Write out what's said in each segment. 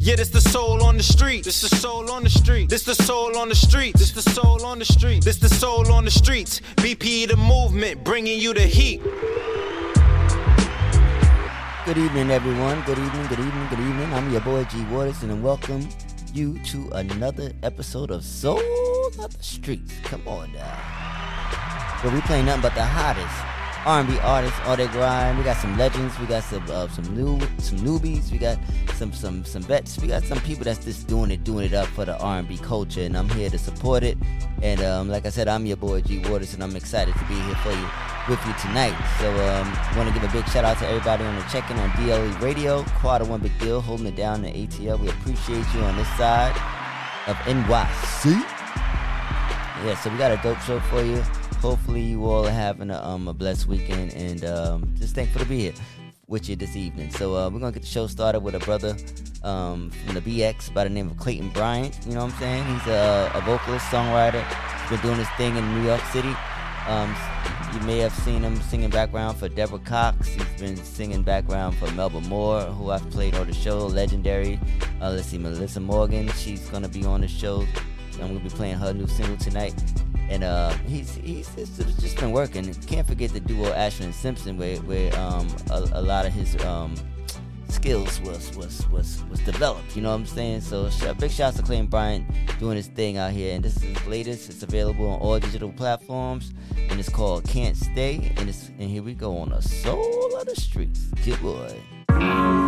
Yeah, this the soul on the street. This the soul on the street. This the soul on the street. This the soul on the street. This the soul on the streets. BP the movement, bringing you the heat. Good evening, everyone. Good evening, good evening, good evening. I'm your boy G Waters, and welcome you to another episode of Soul of the Streets. Come on now. Where we play nothing but the hottest R&B artists, all their grind. We got some legends. We got some uh, some new some newbies. We got some some some vets. We got some people that's just doing it, doing it up for the R&B culture, and I'm here to support it. And um, like I said, I'm your boy G Waters, and I'm excited to be here for you with you tonight. So um, want to give a big shout out to everybody on the check-in on DLE Radio, Quarter One Big Deal, holding it down in ATL. We appreciate you on this side of NYC. Yeah, so we got a dope show for you. Hopefully you all are having a, um, a blessed weekend and um, just thankful to be here with you this evening. So uh, we're gonna get the show started with a brother um, from the BX by the name of Clayton Bryant. You know what I'm saying? He's a, a vocalist, songwriter. He's been doing his thing in New York City. Um, you may have seen him singing background for Deborah Cox. He's been singing background for Melba Moore, who I've played on the show, legendary. Uh, let's see, Melissa Morgan. She's gonna be on the show. I'm gonna be playing her new single tonight. And uh, he's he's just, just been working. Can't forget the duo Ashford and Simpson, where where um, a, a lot of his um, skills was was was was developed. You know what I'm saying? So big shouts to Clayton Bryant doing his thing out here. And this is his latest. It's available on all digital platforms, and it's called Can't Stay. And it's and here we go on the soul of the streets. Good boy.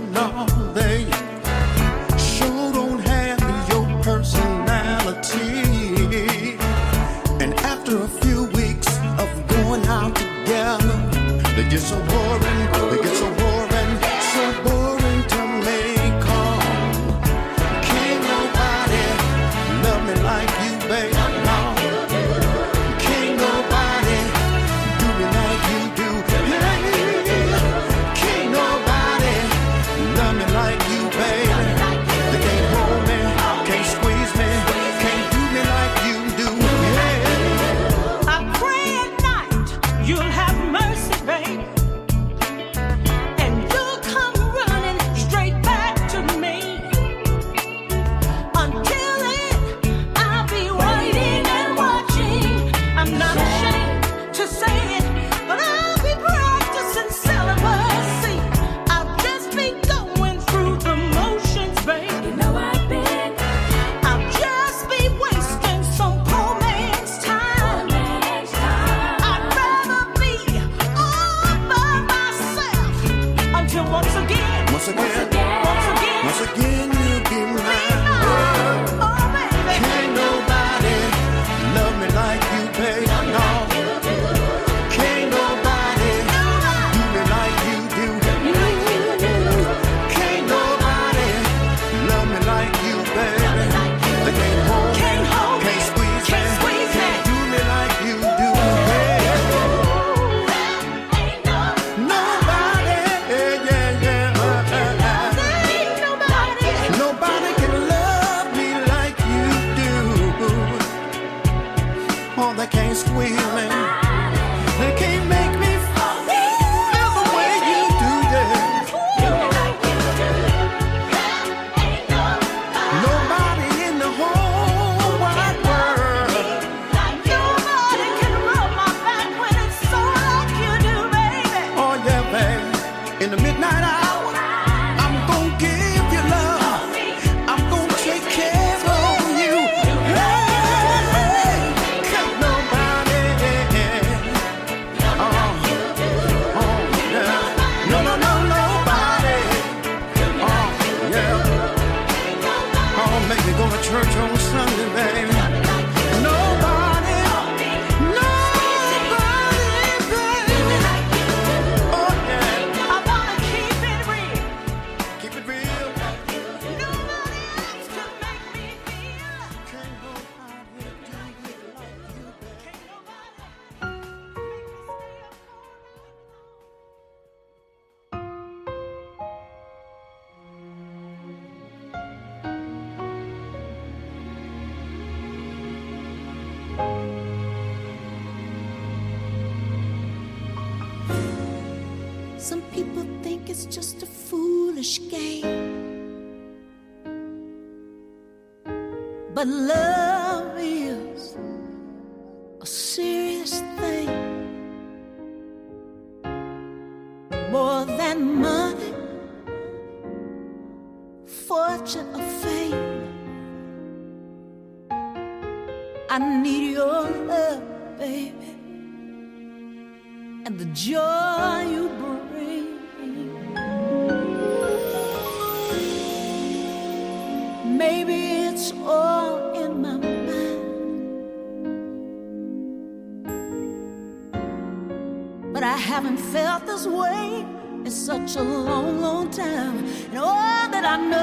But love is a serious thing, more than money, fortune, or fame. I need your love, baby, and the joy. this way in such a long, long time. And all that I know.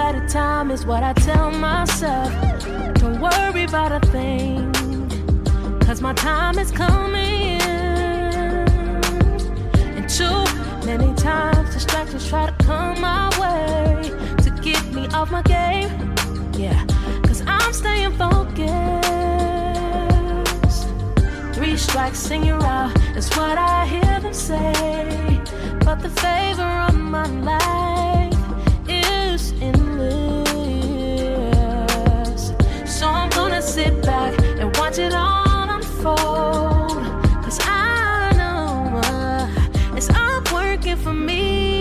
at a time is what I tell myself. Don't worry about a thing, cause my time is coming. And too many times distractions try to come my way to get me off my game. Yeah, cause I'm staying focused. Three strikes and you're out is what I hear them say. But the favor of my life and watch it all unfold. Cause I know uh, it's all working for me.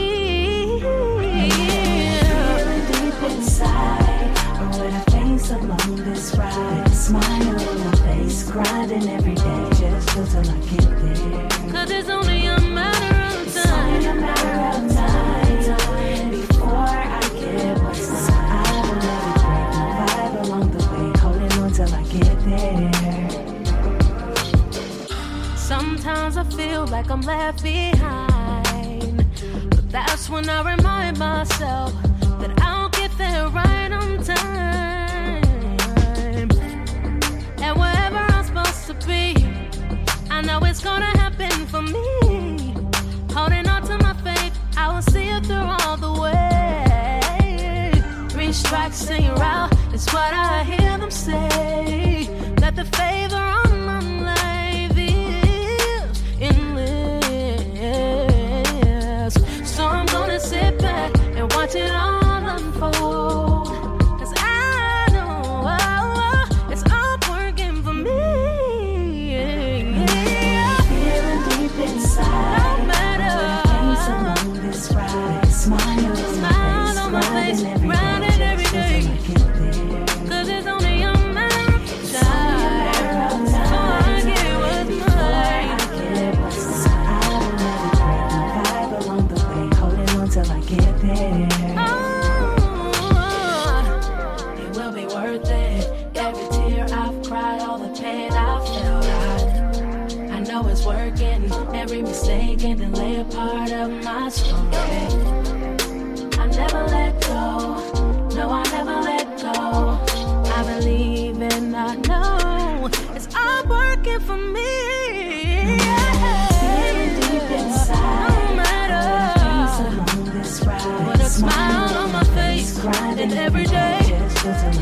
I feel like I'm left behind. But that's when I remind myself that I'll get there right on time. And wherever I'm supposed to be, I know it's gonna happen for me. Holding on to my faith, I will see it through all the way. Three strikes and you're out, what I hear them say. Let the favor Thank you.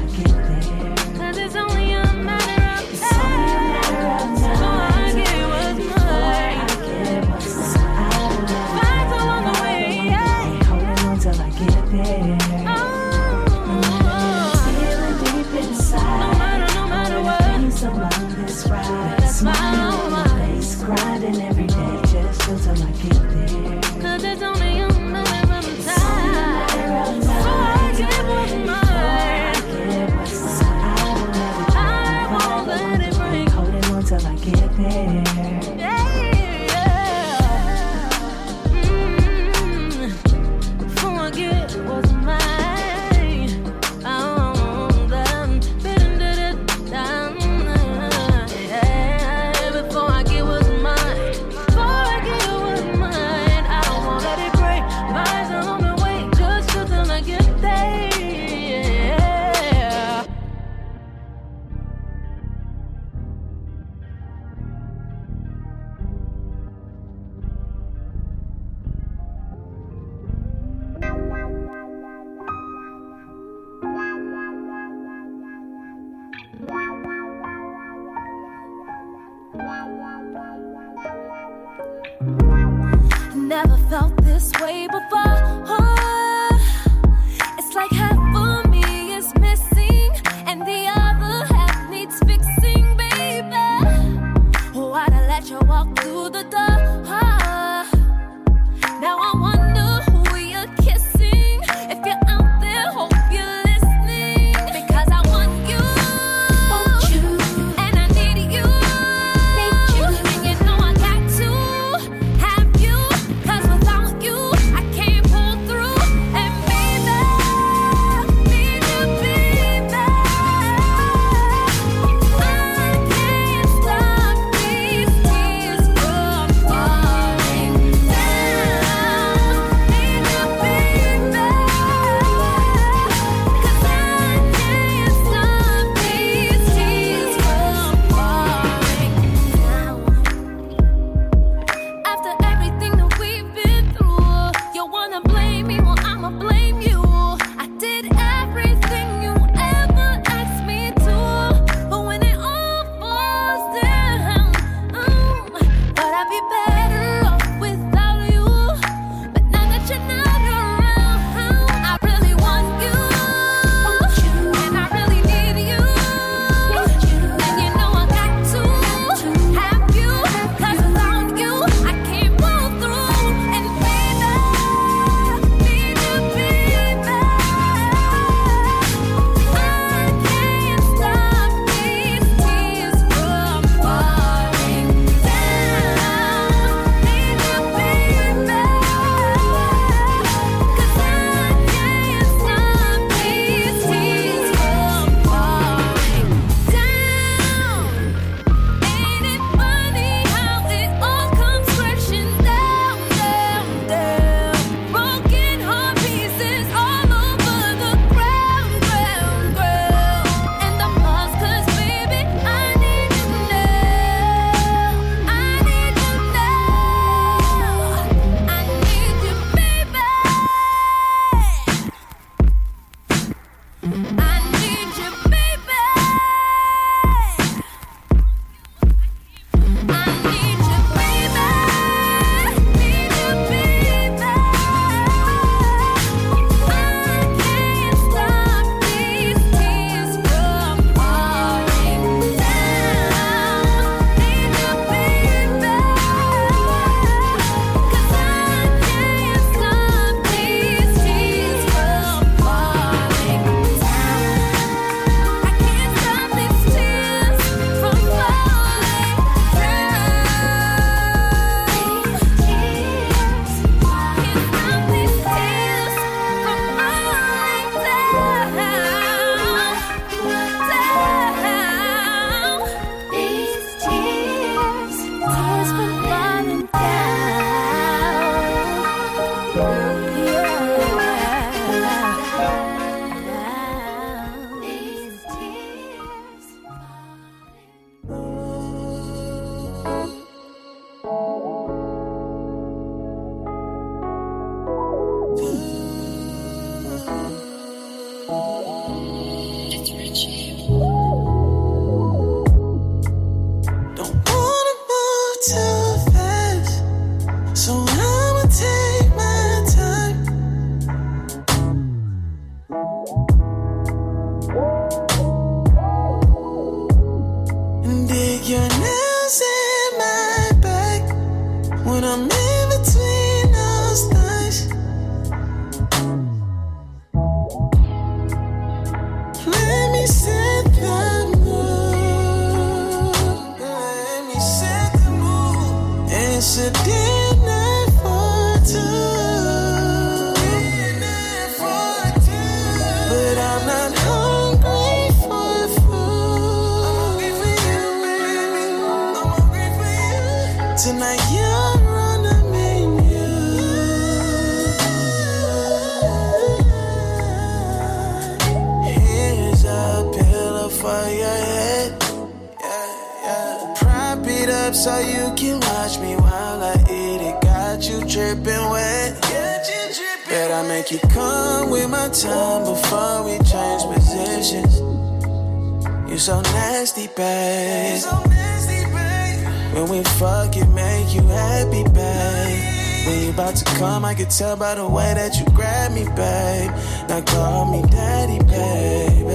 When we fuck, it make you happy, babe. When you about to come, I can tell by the way that you grab me, babe. Now call me daddy, baby.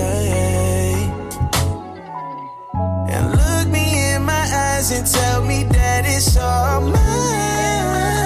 And look me in my eyes and tell me that it's all mine.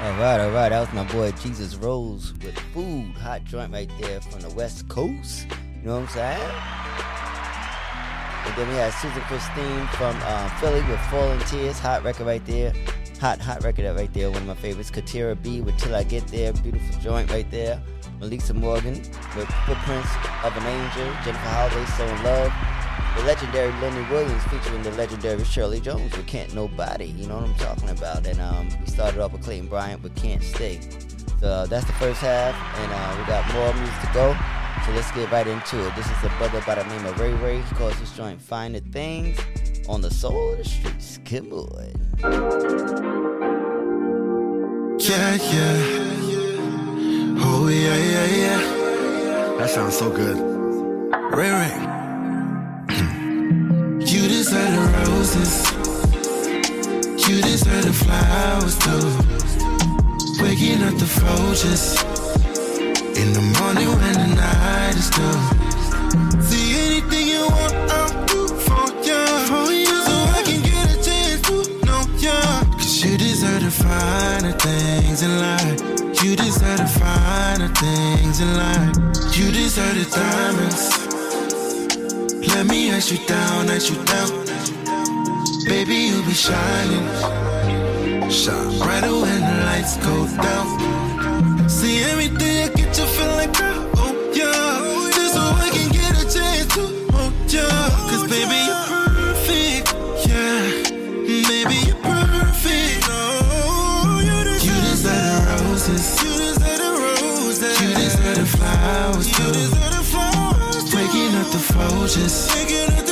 All right, all right. That was my boy Jesus Rose with food, hot joint right there from the West Coast. You know what I'm saying? And then we had Susan Christine from uh, Philly with Falling Tears, hot record right there. Hot, hot record right there. One of my favorites. Katira B with Till I Get There, beautiful joint right there. Melissa Morgan with Footprints of an Angel. Jennifer Holliday, So in Love. The legendary Lenny Williams featuring the legendary Shirley Jones with Can't Nobody. You know what I'm talking about. And um, we started off with Clayton Bryant with Can't Stay. So that's the first half, and uh, we got more music to go. So let's get right into it. This is a brother by the name of Ray Ray. He calls this joint Finer Things on the Soul of the Streets. On. Yeah, yeah. Oh, yeah, yeah, yeah. That sounds so good. Ray Ray. Roses. You deserve the flowers too. Waking up the vultures. In the morning when the night is through. See anything you want, I'll do for you. For you. So I can get a chance to know you. Cause you deserve the finer things in life. You deserve the finer things in life. You deserve the diamonds. Let me ice you down, ice you down. Baby, you be shining. Shine brighter when the lights go down. See everything I get you feel like that. Oh, yeah. Just so I can get a chance to, oh, yeah. Cause baby, you're perfect. Yeah. Baby, you're perfect. Oh, you deserve the roses. You deserve the roses. You deserve the flowers. You deserve the flowers. Waking up the vultures. Waking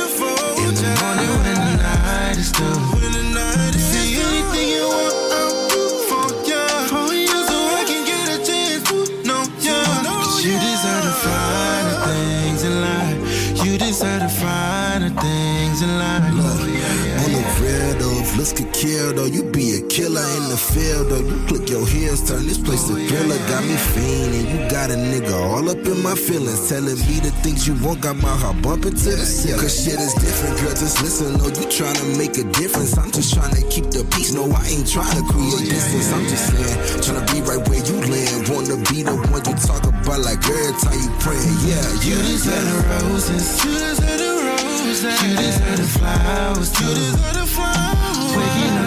killer in the field, though. You click your heels, turn this place to thriller. Got me fiending, you got a nigga all up in my feelings. Telling me the things you want, got my heart bumping to the ceiling. Cause shit is different, girl, just listen. though. you trying to make a difference. I'm just trying to keep the peace. No, I ain't trying to create distance. I'm just saying, trying to be right where you land. Wanna be the one you talk about, like every time you pray. Yeah, yeah. You deserve the roses. You deserve the roses. You deserve the flowers. You deserve the flowers. Waking up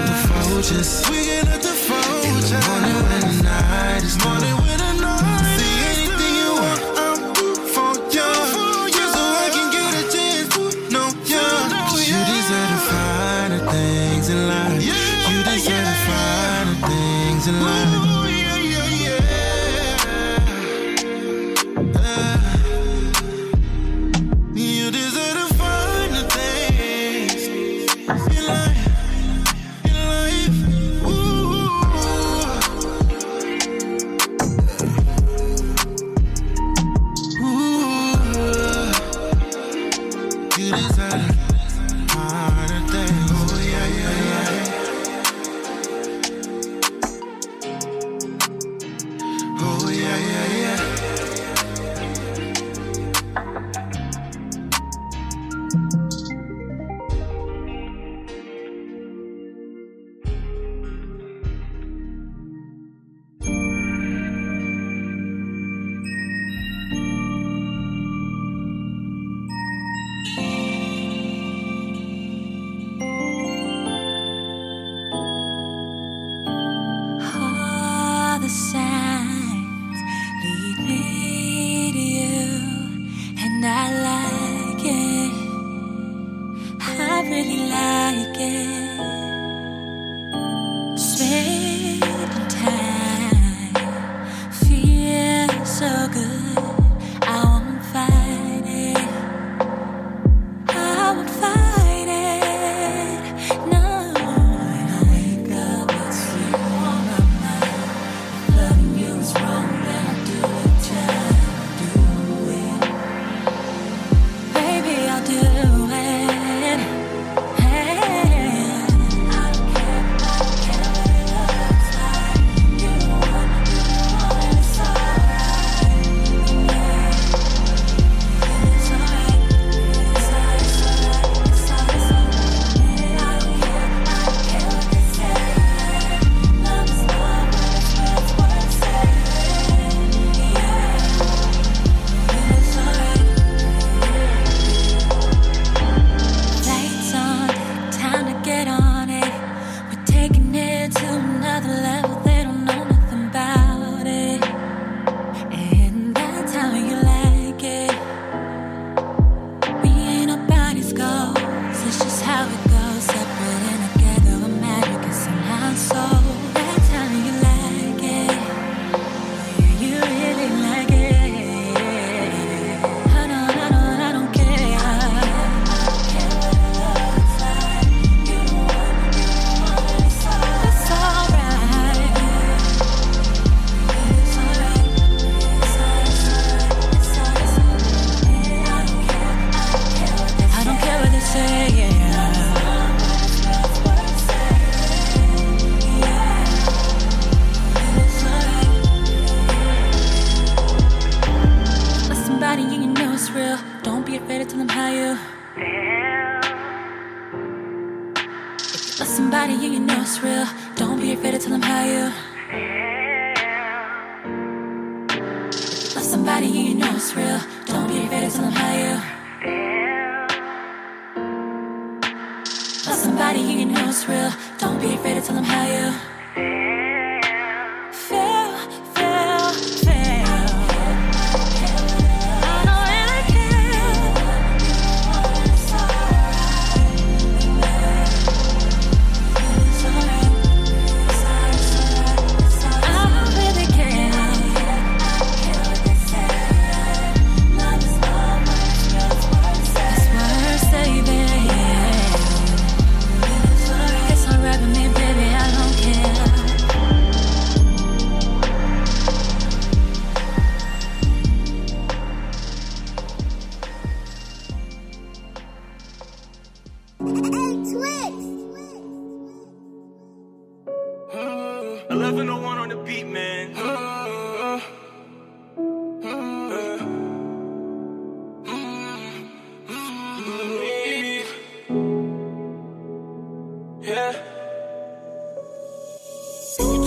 roaches. We get at the phone. In the morning when the night is morning when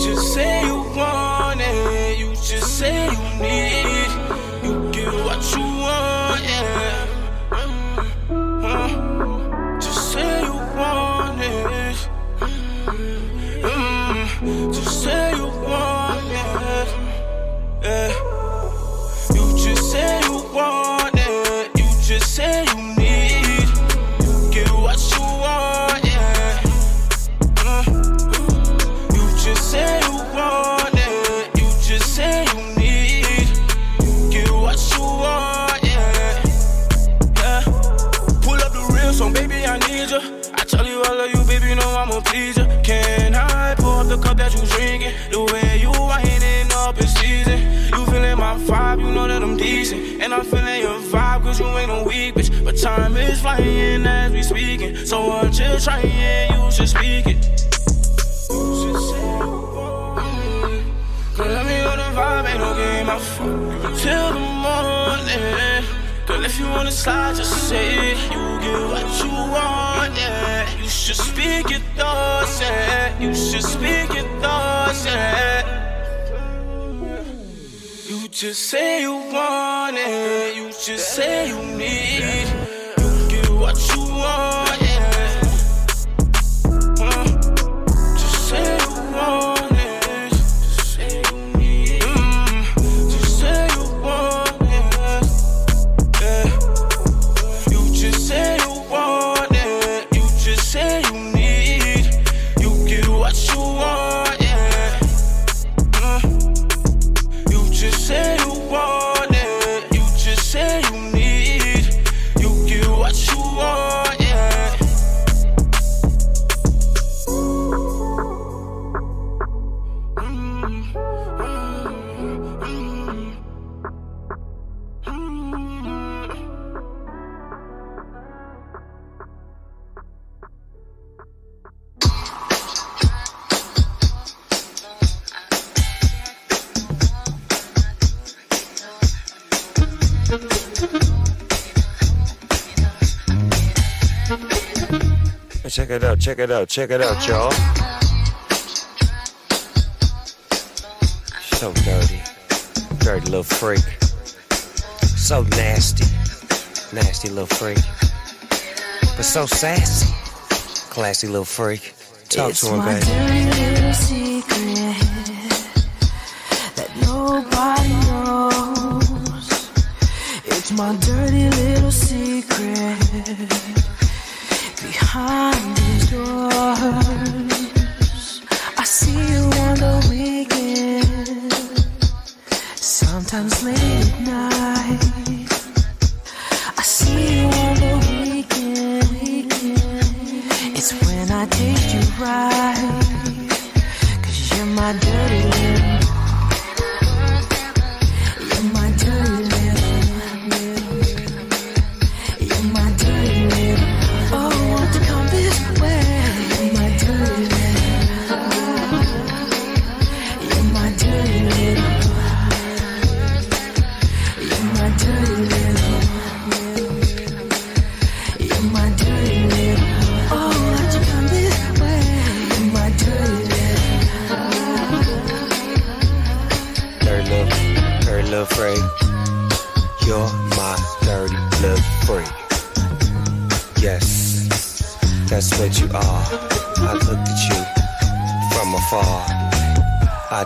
just say you want it. You just say you need. You So what you trying, you should speak it. Girl, let me know the vibe, ain't no game. I fuck till the morning. Girl, if you wanna slide, just say it. You get what you want, yeah. You should speak your thoughts, yeah. You should speak your thoughts, yeah. You just say you want it. You just say you need. You get what you want, Check it out, check it out, check it out, y'all. So dirty. Dirty little freak. So nasty. Nasty little freak. But so sassy. Classy little freak. Talk it's to him, baby.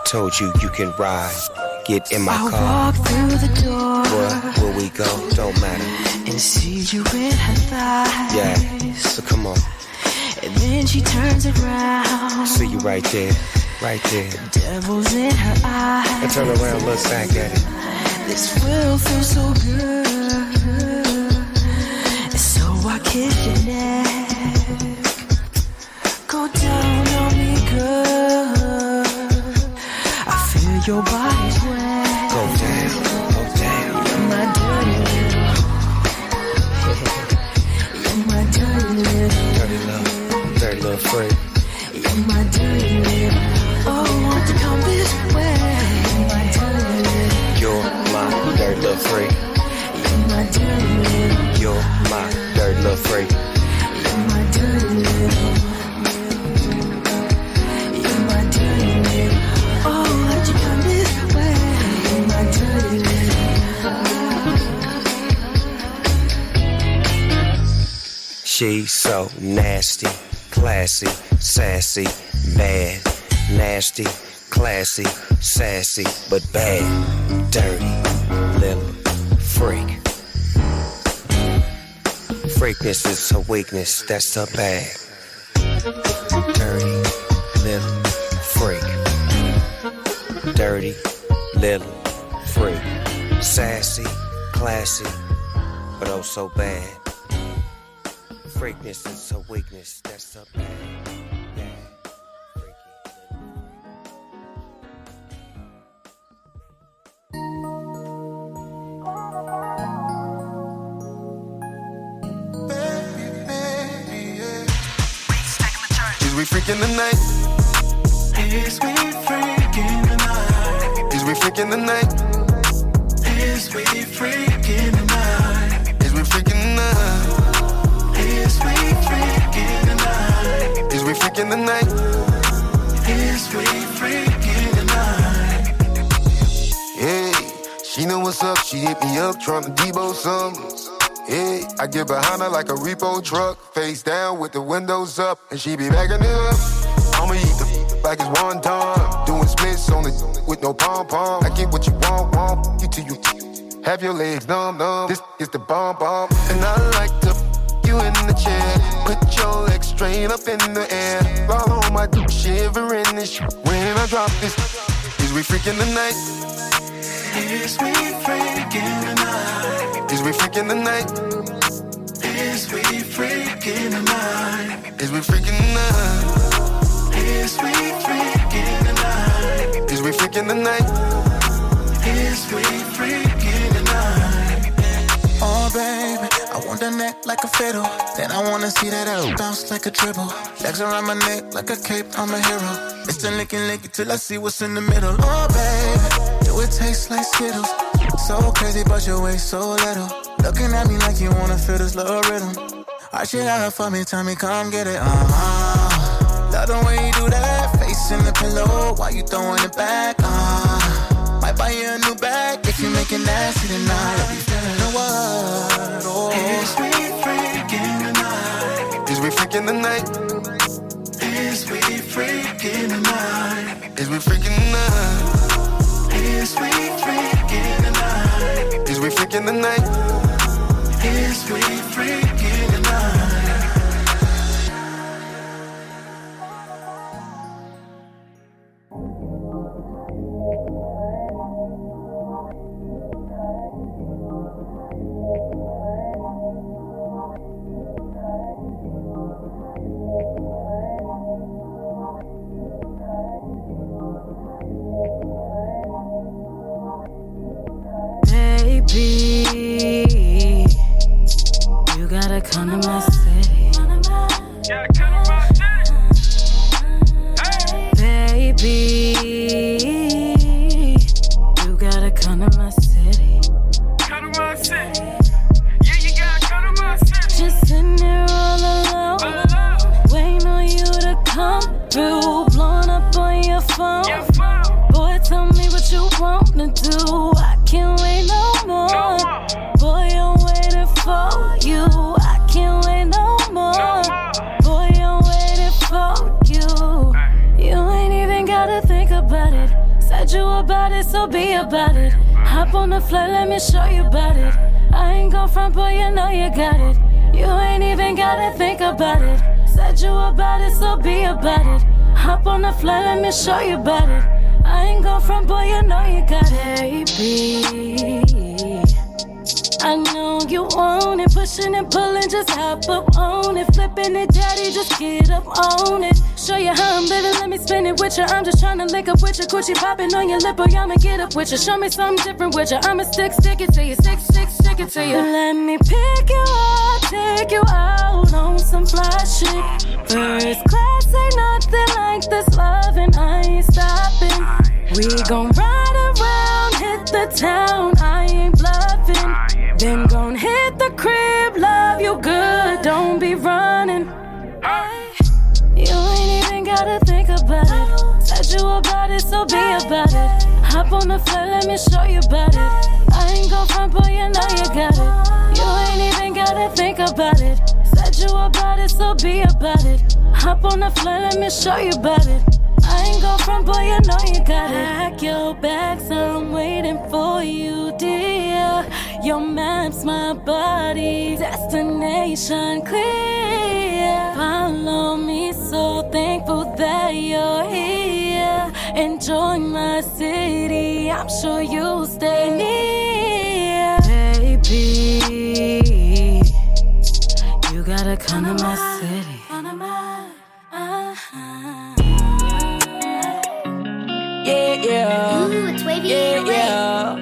Told you you can ride. Get in my I car. walk through the door Where, where we go, don't matter. and see you in her thighs. Yeah, so come on. And then she turns around. See you right there, right there. Devil's in her eyes. I turn around, look back at it. This will feel so good. So I kiss your neck. your body. Go down, go down. You're my dirty little. You're my dirty little. Dirty love, dirty little freak. You're my dirty little. Oh, won't come this way? You're my dirty little. You're my dirty little freak. You're my dirty little. You're my dirty little freak. You're my dirty little. She's so nasty, classy, sassy, bad, nasty, classy, sassy, but bad, dirty, little freak. Freakness is her weakness, that's her bag. Dirty, little freak. Dirty, little freak. Sassy, classy, but oh so bad. Freakness is her weakness, that's her bag. Is we freaking the night? Is we freaking the night? Is we freaking the night? Is we freaking the night? Freaking the night? Is we freaking the night? Hey, she know what's up. She hit me up trying to debo some. Hey, I get behind her like a repo truck, face down with the windows up, and she be backing it up. I'ma eat the like it's one time, doing splits on it with no pom pom. I get what you want, want you till you have your legs numb, numb. This is the bomb bomb, and I like to you in the chair, put your legs straight up in the air, while on my dick shivering and shit. When I drop this, is we freaking the night? Is we freaking the night? Is we freaking the night? Is we freaking the night? Is we freaking the night? Is we freaking the night? Is we freaking the night? Is we freaking the night? Oh, baby, I want that neck like a fiddle. Then I wanna see that ass bounce like a dribble. Legs around my neck like a cape, I'm a hero. It's the licky licky till I see what's in the middle. Oh, baby, do it taste like Skittles? So crazy, but your waist so little. Looking at me like you wanna feel this little rhythm. I should have for me, tell me, come get it. Uh huh. Love the way you do that, face in the pillow while you throwing it back. Buy you a new bag if you make it nasty tonight. I'll be feeling the? Oh. Is we freaking the night? Is we freaking the night? Is we freaking the night? Is we freaking the night? Is we freaking the night? Is we freaking the night? Is we so be about it. Hop on the flight, let me show you about it. I ain't gon' front, boy, you know you got it. You ain't even gotta think about it. Said you about it, so be about it. Hop on the flight, let me show you about it. I ain't gon' front, boy, you know you got it. Baby, I know you want it, pushing and pulling, just hop up on it, flipping it, daddy, just get up on it. Show you how I'm living, let me spin it with you. I'm just trying to lick up with you, coochie popping on your lip, boy, I'ma get up with you. Show me something different with you. I'ma stick, stick it to you, stick, stick, stick it to you. Let me pick you up, take you out on some fly shit. First class ain't nothing like this love, and I ain't stopping. We gon' ride around, hit the town, I ain't crib, love you good, don't be running. You ain't even gotta think about it. Said you about it, so be about it. Hop on the flight, let me show you about it. I ain't gon' front, boy, you know you got it. You ain't even gotta think about it. Said you about it, so be about it. Hop on the flight, let me show you about it. I ain't gon' front, boy, you know you got it. Pack your bags, I'm waiting for you, dear. Your map's my body, destination clear. Follow me, so thankful that you're here. Enjoy my city, I'm sure you'll stay near. Baby, you gotta come to my city. Yeah, yeah. Ooh, it's wavy yeah, yeah.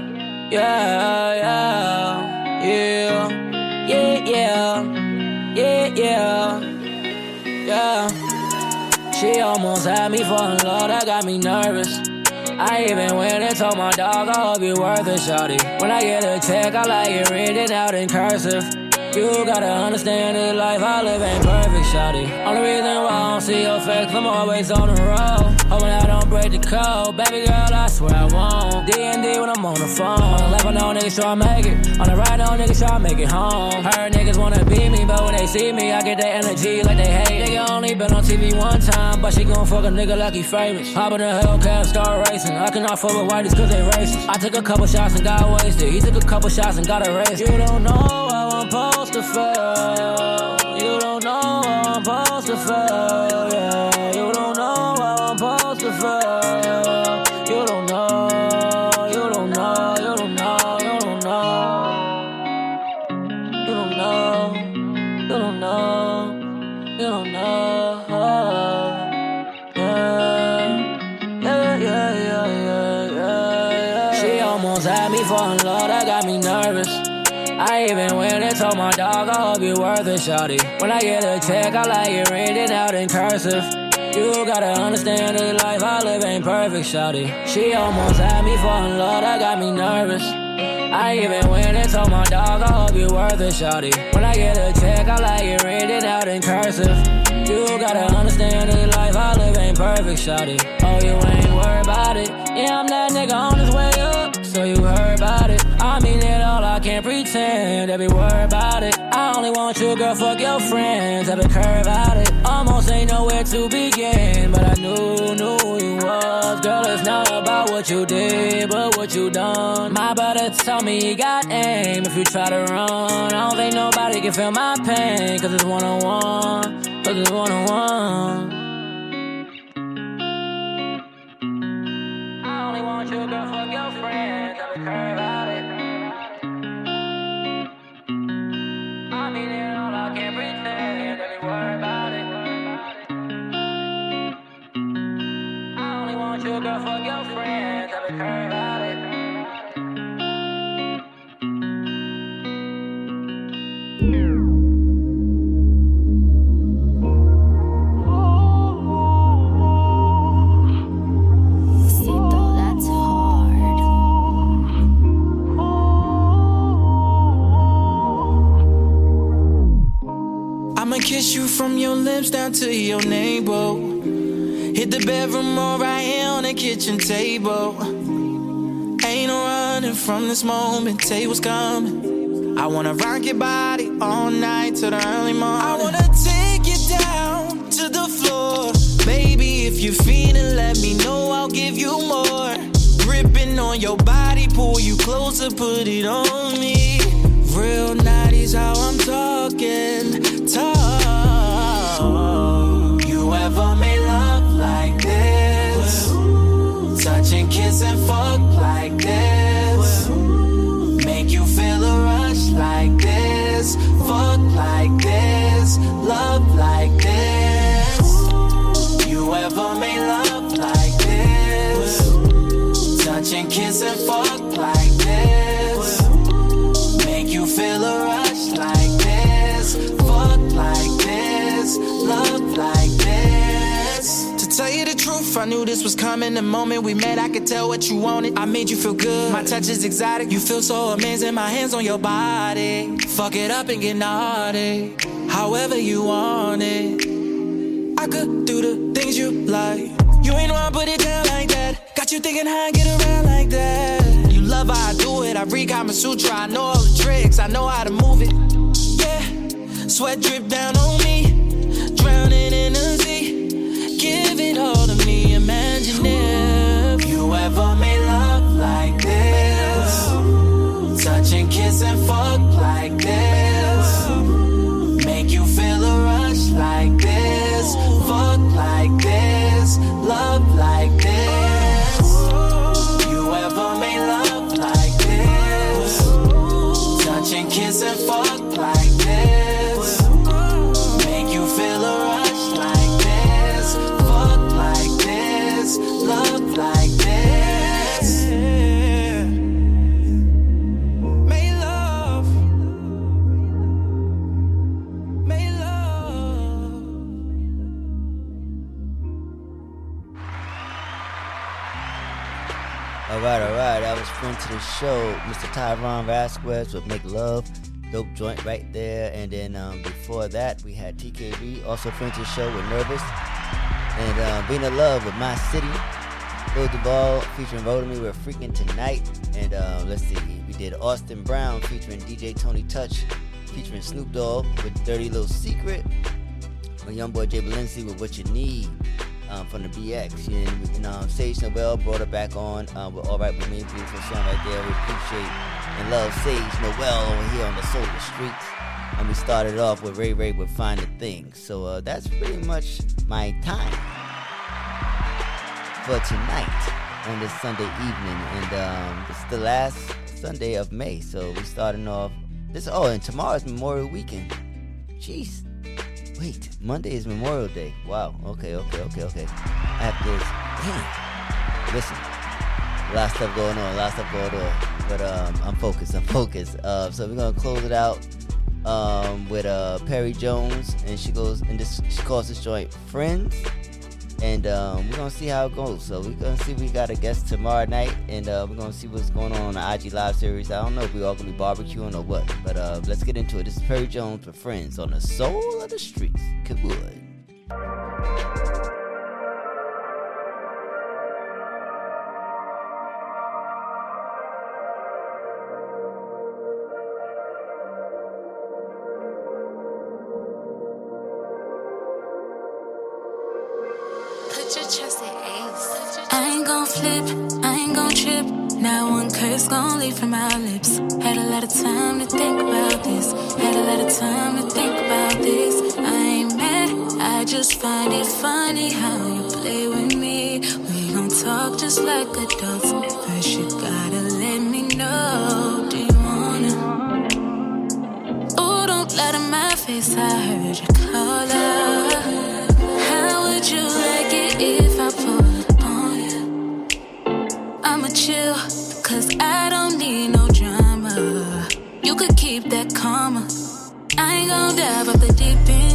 Yeah, yeah. Yeah. Yeah, yeah. Yeah, yeah. Yeah. She almost had me fall in love, that got me nervous. I even went and told my dog I hope you worth it, shawty. When I get a check, I like it written out in cursive. You gotta understand that life I live ain't perfect, shawty. Only reason why I don't see your face, I'm always on the road. Hoping I don't break the code. Baby girl, I swear I won't. D&D when I'm on the phone. On the left, I know niggas try to make it. On the right, I know niggas try to make it home. Heard niggas wanna beat me, but when they see me, I get that energy like they hate. Nigga only been on TV one time, but she gon' fuck a nigga like he famous. Hop in the Hellcat, start racing. I cannot fuck with whiteys cause they racist. I took a couple shots and got wasted. He took a couple shots and got erased. You don't know how I'm supposed to feel. You don't know how I'm supposed to feel. I even went and told my dog I hope you worth it, shawty. When I get a check, I like it written out in cursive. You gotta understand that life I live ain't perfect, shawty. She almost had me fall in love, that got me nervous. I even went and told my dog I hope you worth it, shawty. When I get a check, I like it written out in cursive. You gotta understand that life I live ain't perfect, shawty. Oh, you ain't worried about it. Yeah, I'm that nigga on his way up, so you heard about it. I mean it all, I can't pretend Every word about it. I only want you, girl, fuck your friends, a curve out it. Almost ain't nowhere to begin, but I knew, knew you was. Girl, it's not about what you did, but what you done. My brother told me you got aim if you try to run. I don't think nobody can feel my pain, cause it's one on one, cause it's one on one. Kitchen table. Ain't no running from this moment, what's coming. I wanna rock your body all night till the early morning. I wanna take you down to the floor. Baby, if you're feeling, let me know, I'll give you more. Gripping on your body, pull you closer, put it on me. Real nighties, how I'm talking. And fuck. like I knew this was coming the moment we met. I could tell what you wanted. I made you feel good. My touch is exotic. You feel so amazing. My hands on your body. Fuck it up and get naughty. However you want it. I could do the things you like. You ain't know I put it down like that. Got you thinking how I get around like that. You love how I do it. I read Kama Sutra. I know all the tricks. I know how to move it. Yeah. Sweat drip down on me. Drowning in the sea. Give it all to ever made love like this. Touch and kiss and fuck like the show, Mr. Tyron Vasquez with Make Love. Dope joint right there. And then um, before that, we had TKB, also to the show with Nervous. And uh, Being in Love with My City. Lil Duval featuring Me with Freaking Tonight. And uh, let's see, we did Austin Brown featuring DJ Tony Touch, featuring Snoop Dogg with Dirty Little Secret. My young boy Jay Balenci with What You Need um, from the BX. And, and Sage Noel brought it back on uh, with All Right With Me, beautiful song right there. We appreciate and love Sage Noel over here on the Solar Streets. And we started off with Ray Ray with Find the Thing. So uh, that's pretty much my time for tonight on this Sunday evening. And um, it's the last Sunday of May. So we're starting off this. Oh, and tomorrow's Memorial Weekend. Jeez. Wait, Monday is Memorial Day. Wow. Okay, okay, okay, okay. I have to. Damn. Listen, a lot of stuff going on. A lot of stuff going on. But um, I'm focused. I'm focused. Uh, so we're gonna close it out um, with uh, Perry Jones, and she goes and this she calls this joint "Friends." And um, we're gonna see how it goes. So we're gonna see we got a guest tomorrow night, and uh, we're gonna see what's going on on the IG Live series. I don't know if we all gonna be barbecuing or what, but uh, let's get into it. This is Perry Jones with Friends on the Soul of the Streets. Put gon' leave from our lips. Had a lot of time to think about this. Had a lot of time to think about this. I ain't mad, I just find it funny how you play with me. We gon' talk just like adults. First, you gotta let me know. Do you wanna? Oh, don't lie to my face. I heard you call out. How would you like it if I pull up on you? I'ma chill, cause I I ain't gon' dive off the deep end.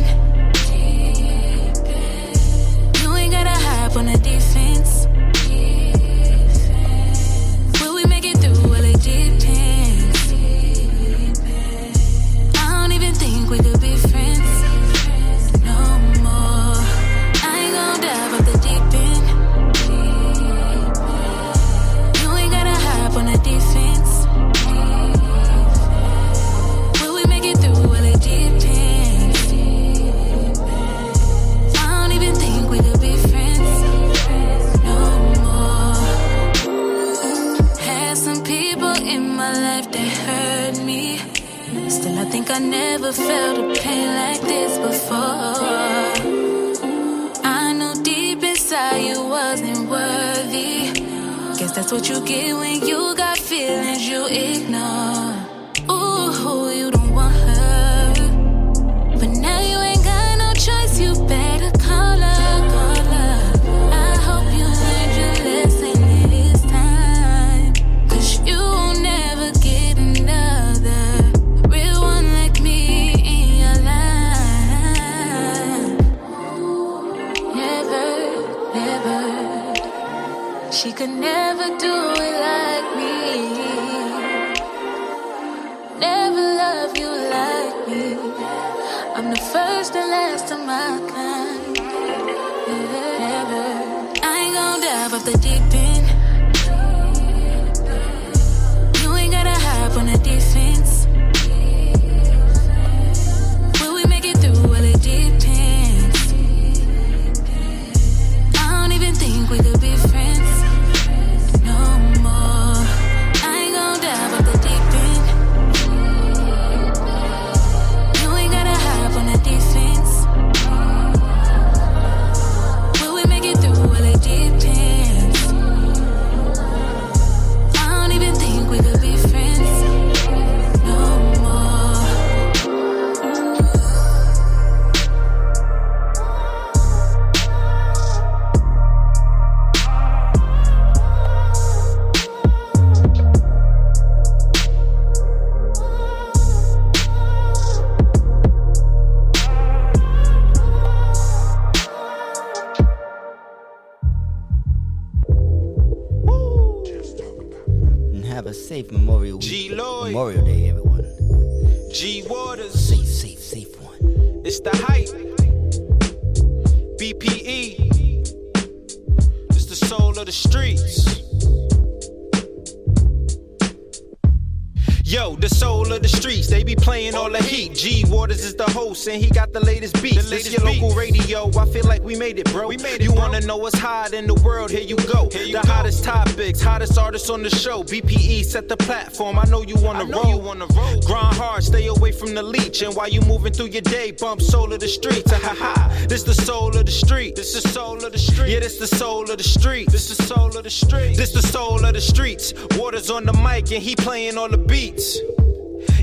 Bro. We made it, you wanna know what's hot in the world? Here you go. here the hottest topics, hottest artists on the show. BPE set the platform. I know you wanna roll. You wanna roll. Grind hard, stay away from the leech, and while you moving through your day, bump soul of the streets. Ha ha ha. This the soul of the street. This the soul of the street. Yeah, this the soul of the street. This the soul of the street. This the soul of the streets. Waters on the mic, and he playing all the beats.